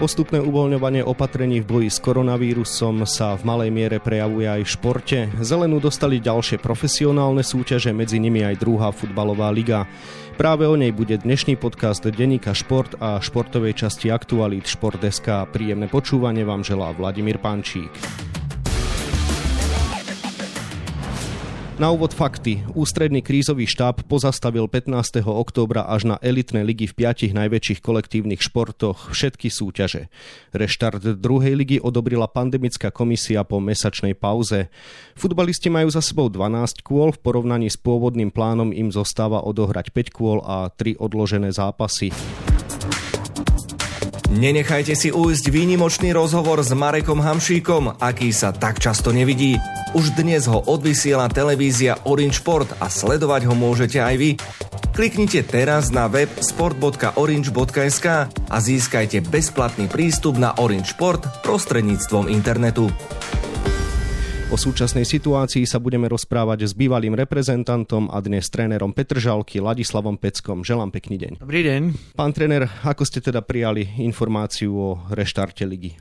Postupné uvoľňovanie opatrení v boji s koronavírusom sa v malej miere prejavuje aj v športe. Zelenú dostali ďalšie profesionálne súťaže, medzi nimi aj druhá futbalová liga. Práve o nej bude dnešný podcast Denika Šport a športovej časti Aktualít Šport.sk. Príjemné počúvanie vám želá Vladimír Pančík. Na úvod fakty. Ústredný krízový štáb pozastavil 15. októbra až na elitné ligy v piatich najväčších kolektívnych športoch všetky súťaže. Reštart druhej ligy odobrila pandemická komisia po mesačnej pauze. Futbalisti majú za sebou 12 kôl, v porovnaní s pôvodným plánom im zostáva odohrať 5 kôl a 3 odložené zápasy. Nenechajte si ujsť výnimočný rozhovor s Marekom Hamšíkom, aký sa tak často nevidí. Už dnes ho odvysiela televízia Orange Sport a sledovať ho môžete aj vy. Kliknite teraz na web sport.orange.sk a získajte bezplatný prístup na Orange Sport prostredníctvom internetu. O súčasnej situácii sa budeme rozprávať s bývalým reprezentantom a dnes trénerom Petržalky Ladislavom Peckom. Želám pekný deň. Dobrý deň. Pán tréner, ako ste teda prijali informáciu o reštarte ligy?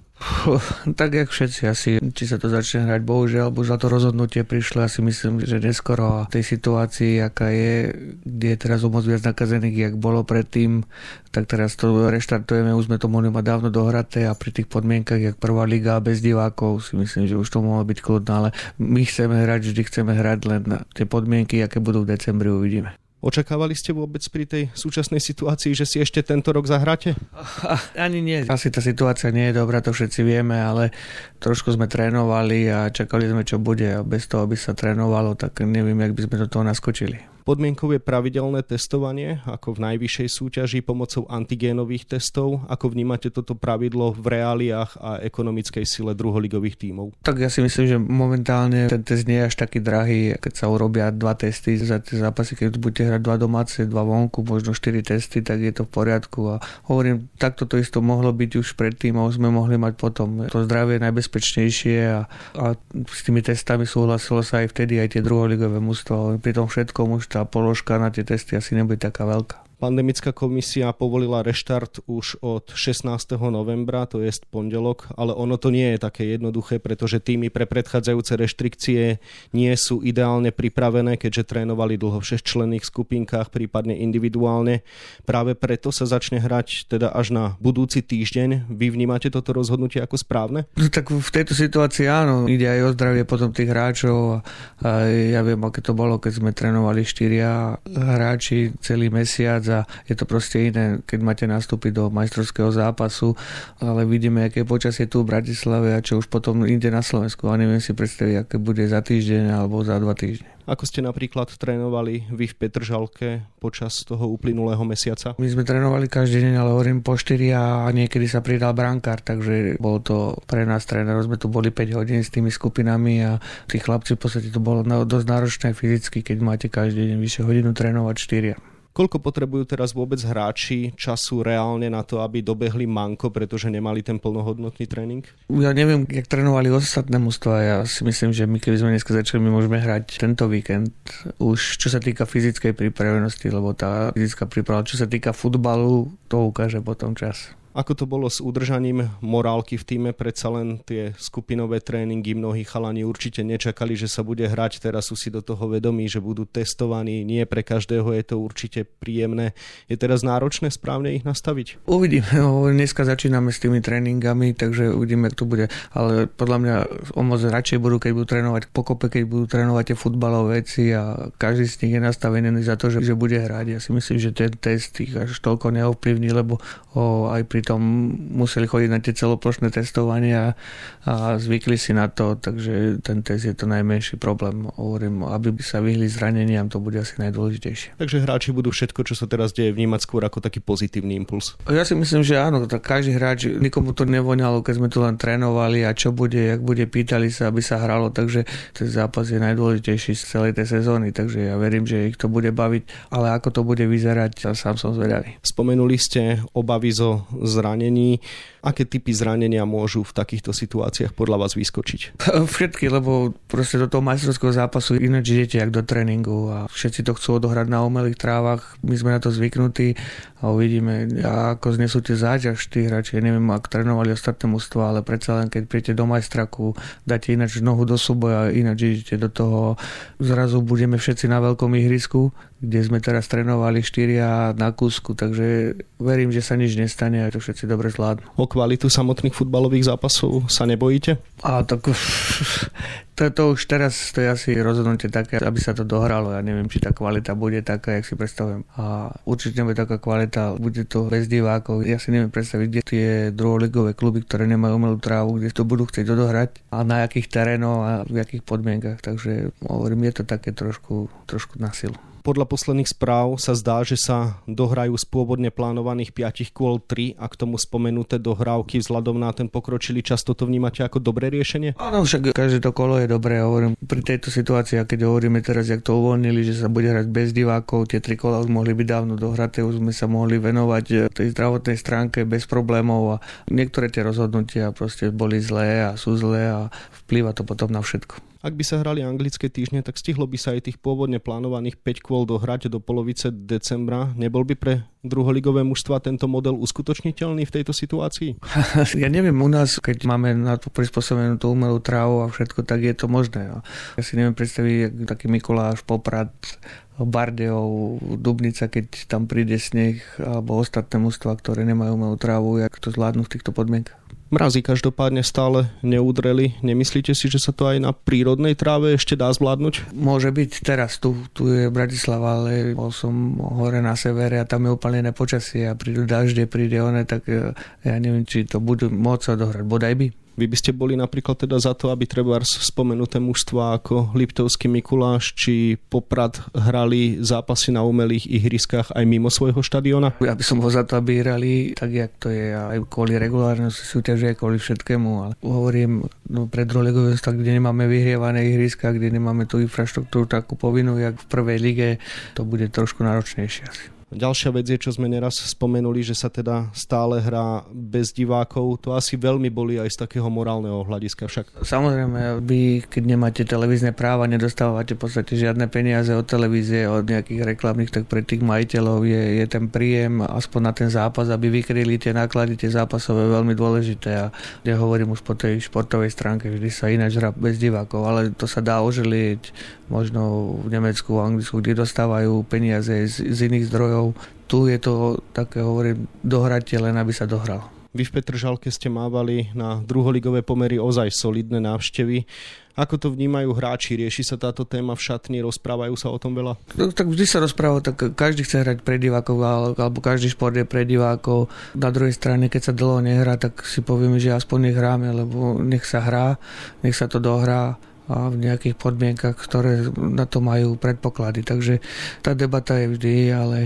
Tak jak všetci asi, či sa to začne hrať, bohužiaľ, bo za to rozhodnutie prišlo asi myslím, že neskoro a tej situácii, aká je, kde je teraz o moc viac nakazených, jak bolo predtým, tak teraz to reštartujeme, už sme to mohli mať dávno dohraté a pri tých podmienkach, jak prvá liga bez divákov, si myslím, že už to mohlo byť kľudné, ale my chceme hrať, vždy chceme hrať len tie podmienky, aké budú v decembri, uvidíme. Očakávali ste vôbec pri tej súčasnej situácii, že si ešte tento rok zahráte? Ani nie. Asi tá situácia nie je dobrá, to všetci vieme, ale trošku sme trénovali a čakali sme, čo bude a bez toho, aby sa trénovalo, tak neviem, jak by sme do toho naskočili. Podmienkou je pravidelné testovanie, ako v najvyššej súťaži pomocou antigénových testov. Ako vnímate toto pravidlo v reáliách a ekonomickej sile druholigových tímov? Tak ja si myslím, že momentálne ten test nie je až taký drahý, keď sa urobia dva testy za tie zápasy, keď budete hrať dva domáce, dva vonku, možno štyri testy, tak je to v poriadku. A hovorím, takto to isto mohlo byť už predtým a už sme mohli mať potom. To zdravie najbezpečnejšie a, a s tými testami súhlasilo sa aj vtedy aj tie druholigové mústva. Pri tom všetkom už tá položka na tie testy asi nebude taká veľká. Pandemická komisia povolila reštart už od 16. novembra, to je pondelok, ale ono to nie je také jednoduché, pretože týmy pre predchádzajúce reštrikcie nie sú ideálne pripravené, keďže trénovali dlho v šesťčlenných skupinkách, prípadne individuálne. Práve preto sa začne hrať teda až na budúci týždeň. Vy vnímate toto rozhodnutie ako správne? No, tak v tejto situácii áno, ide aj o zdravie potom tých hráčov. A ja viem, aké to bolo, keď sme trénovali štyria hráči celý mesiac a je to proste iné, keď máte nastúpiť do majstrovského zápasu, ale vidíme, aké počasie tu v Bratislave a čo už potom ide na Slovensku a neviem si predstaviť, aké bude za týždeň alebo za dva týždne. Ako ste napríklad trénovali vy v Petržalke počas toho uplynulého mesiaca? My sme trénovali každý deň, ale hovorím po 4 a niekedy sa pridal brankár, takže bolo to pre nás trénerov. Sme tu boli 5 hodín s tými skupinami a tí chlapci v podstate to bolo dosť náročné fyzicky, keď máte každý deň vyše hodinu trénovať 4. Koľko potrebujú teraz vôbec hráči času reálne na to, aby dobehli manko, pretože nemali ten plnohodnotný tréning? Ja neviem, jak trénovali ostatné mužstva. Ja si myslím, že my keby sme dneska začali, my môžeme hrať tento víkend. Už čo sa týka fyzickej pripravenosti, lebo tá fyzická príprava, čo sa týka futbalu, to ukáže potom čas. Ako to bolo s udržaním morálky v týme? Predsa len tie skupinové tréningy mnohí chalani určite nečakali, že sa bude hrať. Teraz sú si do toho vedomí, že budú testovaní. Nie pre každého je to určite príjemné. Je teraz náročné správne ich nastaviť? Uvidíme. Dneska začíname s tými tréningami, takže uvidíme, ako to bude. Ale podľa mňa o moc radšej budú, keď budú trénovať pokope, keď budú trénovať tie futbalové veci a každý z nich je nastavený za to, že, že bude hrať. Ja si myslím, že ten test ich až toľko neovplyvní, lebo o, aj pri tom museli chodiť na tie celoplošné testovania a zvykli si na to, takže ten test je to najmenší problém. Hovorím, aby sa vyhli zraneniam, to bude asi najdôležitejšie. Takže hráči budú všetko, čo sa teraz deje, vnímať skôr ako taký pozitívny impuls. Ja si myslím, že áno, tak každý hráč, nikomu to nevoňalo, keď sme tu len trénovali a čo bude, jak bude, pýtali sa, aby sa hralo, takže ten zápas je najdôležitejší z celej tej sezóny, takže ja verím, že ich to bude baviť, ale ako to bude vyzerať, ja sám som zvedavý. Spomenuli ste obavy zo zranení. Aké typy zranenia môžu v takýchto situáciách podľa vás vyskočiť? Všetky, lebo proste do toho majstrovského zápasu ináč idete jak do tréningu a všetci to chcú odohrať na umelých trávach. My sme na to zvyknutí a uvidíme, ako znesú tie záťaž tí hráči. Ja neviem, ak trénovali ostatné mužstva, ale predsa len keď príjete do majstraku, dáte ináč nohu do súboja, ináč idete do toho, zrazu budeme všetci na veľkom ihrisku, kde sme teraz trénovali štyria na kúsku, takže verím, že sa nič nestane a to všetci dobre zvládnu. O kvalitu samotných futbalových zápasov sa nebojíte? A tak to, to už teraz to je asi rozhodnutie také, aby sa to dohralo. Ja neviem, či tá kvalita bude taká, jak si predstavujem. A určite bude taká kvalita, bude to bez divákov. Ja si neviem predstaviť, kde tie druholigové kluby, ktoré nemajú umelú trávu, kde to budú chcieť odohrať a na akých terénoch a v akých podmienkach. Takže hovorím, je to také trošku, trošku na silu. Podľa posledných správ sa zdá, že sa dohrajú z pôvodne plánovaných 5 kôl 3 a k tomu spomenuté dohrávky vzhľadom na ten pokročilý čas. Toto vnímate ako dobré riešenie? Áno, však každé to kolo je dobré. Hovorím, pri tejto situácii, keď hovoríme teraz, jak to uvoľnili, že sa bude hrať bez divákov, tie tri kola už mohli byť dávno dohraté, už sme sa mohli venovať eh, tej zdravotnej stránke bez problémov a niektoré tie rozhodnutia proste boli zlé a sú zlé a vplýva to potom na všetko. Ak by sa hrali anglické týždne, tak stihlo by sa aj tých pôvodne plánovaných 5 kôl dohrať do polovice decembra. Nebol by pre druholigové mužstva tento model uskutočniteľný v tejto situácii? ja neviem, u nás, keď máme na to prispôsobenú tú umelú trávu a všetko, tak je to možné. Ja si neviem predstaviť, taký Mikuláš, Poprad, Bardejov, Dubnica, keď tam príde sneh, alebo ostatné mužstva, ktoré nemajú umelú trávu, jak to zvládnu v týchto podmienkach. Mrazy každopádne stále neudreli. Nemyslíte si, že sa to aj na prírodnej tráve ešte dá zvládnuť? Môže byť teraz. Tu, tu je Bratislava, ale bol som hore na severe a tam je úplne nepočasie a prídu dažde, príde one, tak eh, ja neviem, či to budú môcť odohrať. Bodaj by. Vy by ste boli napríklad teda za to, aby treba spomenuté mužstva ako Liptovský Mikuláš či Poprad hrali zápasy na umelých ihriskách aj mimo svojho štadiona? Ja by som bol za to, aby hrali tak, jak to je, aj kvôli regulárnosti súťaže, aj kvôli všetkému. Ale hovorím, no, pre druholigový kde nemáme vyhrievané ihriska, kde nemáme tú infraštruktúru takú povinnú, jak v prvej lige, to bude trošku náročnejšie. Ďalšia vec je, čo sme neraz spomenuli, že sa teda stále hrá bez divákov. To asi veľmi boli aj z takého morálneho hľadiska však. Samozrejme, vy keď nemáte televízne práva, nedostávate v podstate žiadne peniaze od televízie, od nejakých reklamných, tak pre tých majiteľov je, je ten príjem aspoň na ten zápas, aby vykryli tie náklady, tie zápasové veľmi dôležité. A ja hovorím už po tej športovej stránke, vždy sa ináč hrá bez divákov, ale to sa dá ožilieť možno v Nemecku, v Anglicku, kde dostávajú peniaze z, z iných zdrojov hráčov. Tu je to také, hovorím, dohrate len aby sa dohral. Vy v Petržalke ste mávali na druholigové pomery ozaj solidné návštevy. Ako to vnímajú hráči? Rieši sa táto téma v šatni? Rozprávajú sa o tom veľa? No, tak vždy sa rozpráva, tak každý chce hrať pre divákov, alebo každý šport je pre divákov. Na druhej strane, keď sa dlho nehrá, tak si povieme, že aspoň nech hráme, lebo nech sa hrá, nech sa to dohrá a v nejakých podmienkach, ktoré na to majú predpoklady. Takže tá debata je vždy, ale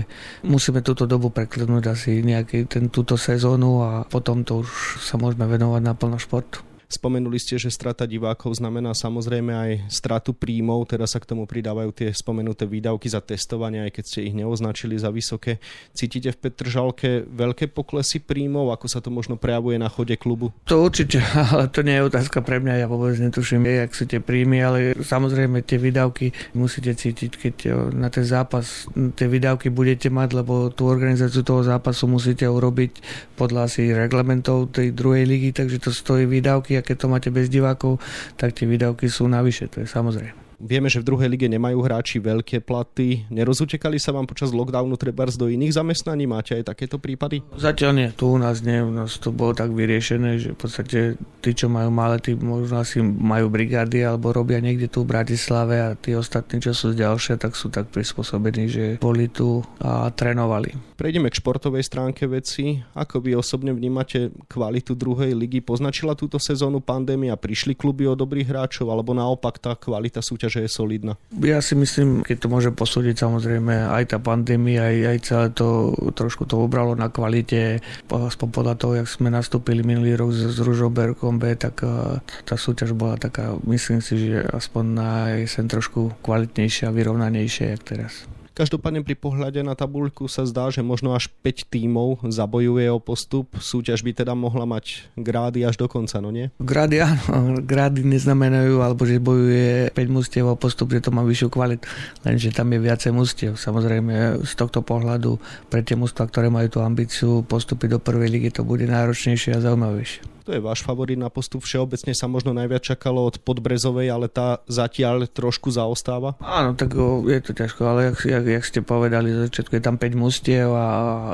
musíme túto dobu preklenúť asi nejaký ten, túto sezónu a potom to už sa môžeme venovať naplno športu. Spomenuli ste, že strata divákov znamená samozrejme aj stratu príjmov, teda sa k tomu pridávajú tie spomenuté výdavky za testovanie, aj keď ste ich neoznačili za vysoké. Cítite v Petržalke veľké poklesy príjmov, ako sa to možno prejavuje na chode klubu? To určite, ale to nie je otázka pre mňa, ja vôbec netuším, jak sú tie príjmy, ale samozrejme tie výdavky musíte cítiť, keď na ten zápas tie výdavky budete mať, lebo tú organizáciu toho zápasu musíte urobiť podľa asi reglamentov tej druhej ligy, takže to stojí výdavky keď to máte bez divákov, tak tie výdavky sú navyše, to je samozrejme. Vieme, že v druhej lige nemajú hráči veľké platy. Nerozutekali sa vám počas lockdownu trebárs do iných zamestnaní? Máte aj takéto prípady? Zatiaľ nie. Tu u nás nie. U nás to bolo tak vyriešené, že v podstate tí, čo majú malé, tí možno asi majú brigády alebo robia niekde tu v Bratislave a tí ostatní, čo sú ďalšie, tak sú tak prispôsobení, že boli tu a trénovali. Prejdeme k športovej stránke veci. Ako vy osobne vnímate kvalitu druhej ligy? Poznačila túto sezónu pandémia? Prišli kluby o dobrých hráčov? Alebo naopak tá kvalita súťaže súťaže je solidná? Ja si myslím, keď to môže posúdiť samozrejme aj tá pandémia, aj, aj celé to trošku to ubralo na kvalite. Aspoň podľa toho, jak sme nastúpili minulý rok s, s Ružoberkom B, tak uh, tá súťaž bola taká, myslím si, že aspoň na jesen trošku kvalitnejšia, vyrovnanejšia, jak teraz. Každopádne pri pohľade na tabuľku sa zdá, že možno až 5 tímov zabojuje o postup. Súťaž by teda mohla mať grády až do konca, no nie? Grády áno, grády neznamenajú, alebo že bojuje 5 mustiev o postup, že to má vyššiu kvalitu, lenže tam je viacej mustiev. Samozrejme z tohto pohľadu pre tie mužstva, ktoré majú tú ambíciu postúpiť do prvej ligy, to bude náročnejšie a zaujímavejšie. To je váš favorit na postup. Všeobecne sa možno najviac čakalo od Podbrezovej, ale tá zatiaľ trošku zaostáva. Áno, tak je to ťažko, ale jak, jak, jak ste povedali, začiatku je tam 5 mustiev a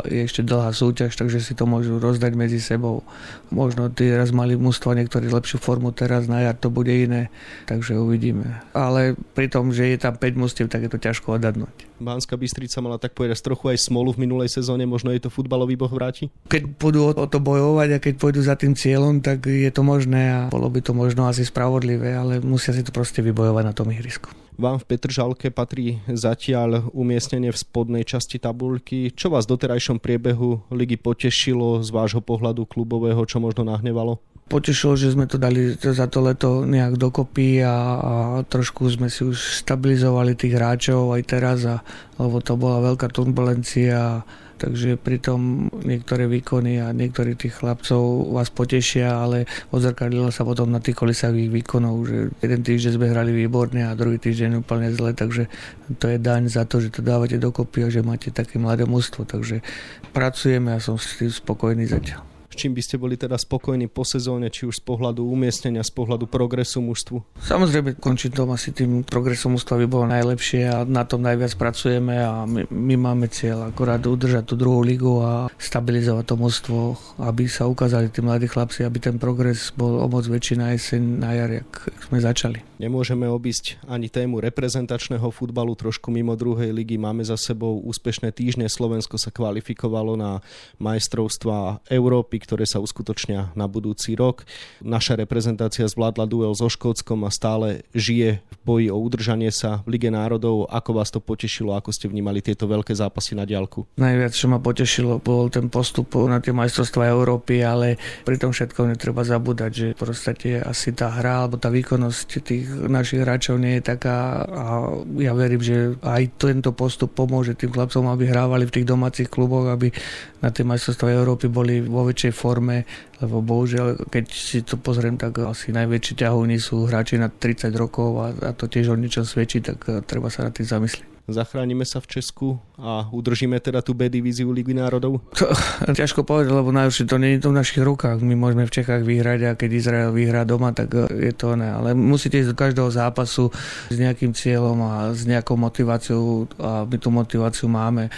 je ešte dlhá súťaž, takže si to môžu rozdať medzi sebou. Možno tí raz mali mužstva niektorí lepšiu formu, teraz na jar to bude iné, takže uvidíme. Ale pri tom, že je tam 5 mustiev, tak je to ťažko odhadnúť. Banská Bystrica mala tak povedať trochu aj smolu v minulej sezóne, možno je to futbalový boh vráti? Keď budú o to bojovať a keď pôjdu za tým cieľom, tak je to možné a bolo by to možno asi spravodlivé, ale musia si to proste vybojovať na tom ihrisku. Vám v Petržalke patrí zatiaľ umiestnenie v spodnej časti tabulky. Čo vás v doterajšom priebehu ligy potešilo z vášho pohľadu klubového, čo možno nahnevalo? potešilo, že sme to dali za to leto nejak dokopy a, a trošku sme si už stabilizovali tých hráčov aj teraz, a, lebo to bola veľká turbulencia takže pritom niektoré výkony a niektorí tých chlapcov vás potešia, ale odzrkadlilo sa potom na tých kolisavých výkonov, že jeden týždeň sme hrali výborne a druhý týždeň úplne zle, takže to je daň za to, že to dávate dokopy a že máte také mladé mužstvo, takže pracujeme a som s tým spokojný zatiaľ čím by ste boli teda spokojní po sezóne, či už z pohľadu umiestnenia, z pohľadu progresu mužstvu? Samozrejme, končiť to asi tým progresom mužstva by bolo najlepšie a na tom najviac pracujeme a my, my máme cieľ akorát udržať tú druhú ligu a stabilizovať to mužstvo, aby sa ukázali tí mladí chlapci, aby ten progres bol o moc väčší na jeseň, na jar, jak sme začali. Nemôžeme obísť ani tému reprezentačného futbalu trošku mimo druhej ligy. Máme za sebou úspešné týždne. Slovensko sa kvalifikovalo na majstrovstva Európy, ktoré sa uskutočnia na budúci rok. Naša reprezentácia zvládla duel so Škótskom a stále žije v boji o udržanie sa v Lige národov. Ako vás to potešilo? Ako ste vnímali tieto veľké zápasy na diálku? Najviac, čo ma potešilo, bol ten postup na tie majstrovstvá Európy, ale pri tom všetkom netreba zabúdať, že v podstate asi tá hra alebo tá výkonnosť tých našich hráčov nie je taká a ja verím, že aj tento postup pomôže tým chlapcom, aby hrávali v tých domácich kluboch, aby na tie majstrovstvá Európy boli vo väčšej forme, lebo bohužiaľ, keď si to pozriem, tak asi najväčší ťahovní sú hráči na 30 rokov a, a to tiež o ničom svedčí, tak eh, treba sa na tým zamyslieť. Zachránime sa v Česku a udržíme teda tú B divíziu Ligy národov? To, ťažko povedať, lebo najlepšie to nie je to v našich rukách. My môžeme v Čechách vyhrať a keď Izrael vyhrá doma, tak eh, je to ne. Ale musíte ísť do každého zápasu s nejakým cieľom a s nejakou motiváciou a my tú motiváciu máme.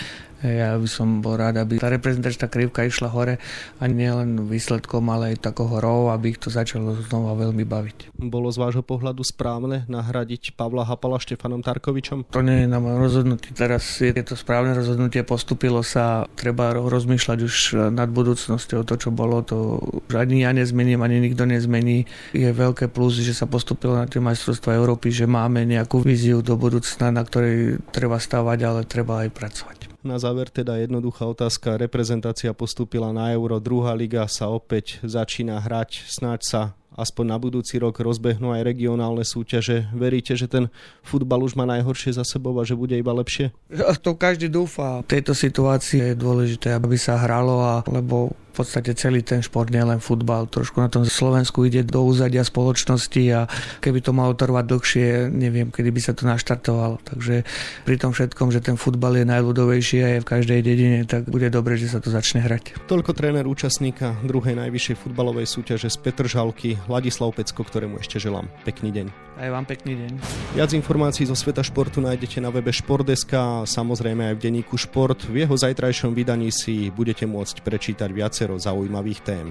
Ja by som bol rád, aby tá reprezentačná krivka išla hore a nielen výsledkom, ale aj takou horou, aby ich to začalo znova veľmi baviť. Bolo z vášho pohľadu správne nahradiť Pavla Hapala Štefanom Tarkovičom? To nie je na mojom rozhodnutí. Teraz je to správne rozhodnutie, postupilo sa, treba rozmýšľať už nad budúcnosťou. To, čo bolo, to ani ja nezmením, ani nikto nezmení. Je veľké plus, že sa postupilo na tie majstrovstvá Európy, že máme nejakú víziu do budúcna, na ktorej treba stavať, ale treba aj pracovať. Na záver teda jednoduchá otázka. Reprezentácia postúpila na Euro, druhá liga sa opäť začína hrať. Snáď sa aspoň na budúci rok rozbehnú aj regionálne súťaže. Veríte, že ten futbal už má najhoršie za sebou a že bude iba lepšie? To každý dúfa. V tejto situácii je dôležité, aby sa hralo, a, lebo v podstate celý ten šport, nielen futbal. Trošku na tom Slovensku ide do úzadia spoločnosti a keby to malo trvať dlhšie, neviem, kedy by sa to naštartovalo. Takže pri tom všetkom, že ten futbal je najľudovejší a je v každej dedine, tak bude dobre, že sa to začne hrať. Toľko tréner účastníka druhej najvyššej futbalovej súťaže z Petržalky, Ladislav Pecko, ktorému ešte želám pekný deň. Aj vám pekný deň. Viac informácií zo sveta športu nájdete na webe Športdeska samozrejme aj v denníku Šport. V jeho zajtrajšom vydaní si budete môcť prečítať viac viacero zaujímavých tém.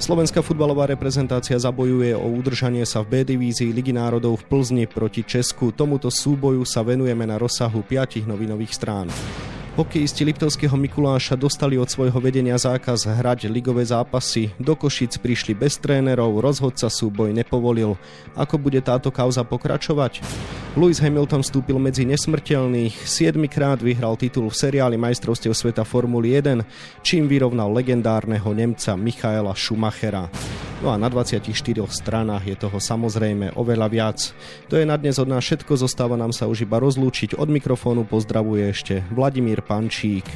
Slovenská futbalová reprezentácia zabojuje o udržanie sa v B divízii Ligy národov v Plzni proti Česku. Tomuto súboju sa venujeme na rozsahu 5 novinových strán. Hokejisti Liptovského Mikuláša dostali od svojho vedenia zákaz hrať ligové zápasy. Do Košic prišli bez trénerov, rozhodca súboj nepovolil. Ako bude táto kauza pokračovať? Lewis Hamilton vstúpil medzi nesmrteľných, 7 krát vyhral titul v seriáli majstrovstiev sveta Formuly 1, čím vyrovnal legendárneho Nemca Michaela Schumachera. No a na 24 stranách je toho samozrejme oveľa viac. To je na dnes od nás všetko, zostáva nám sa už iba rozlúčiť. Od mikrofónu pozdravuje ešte Vladimír Pančík.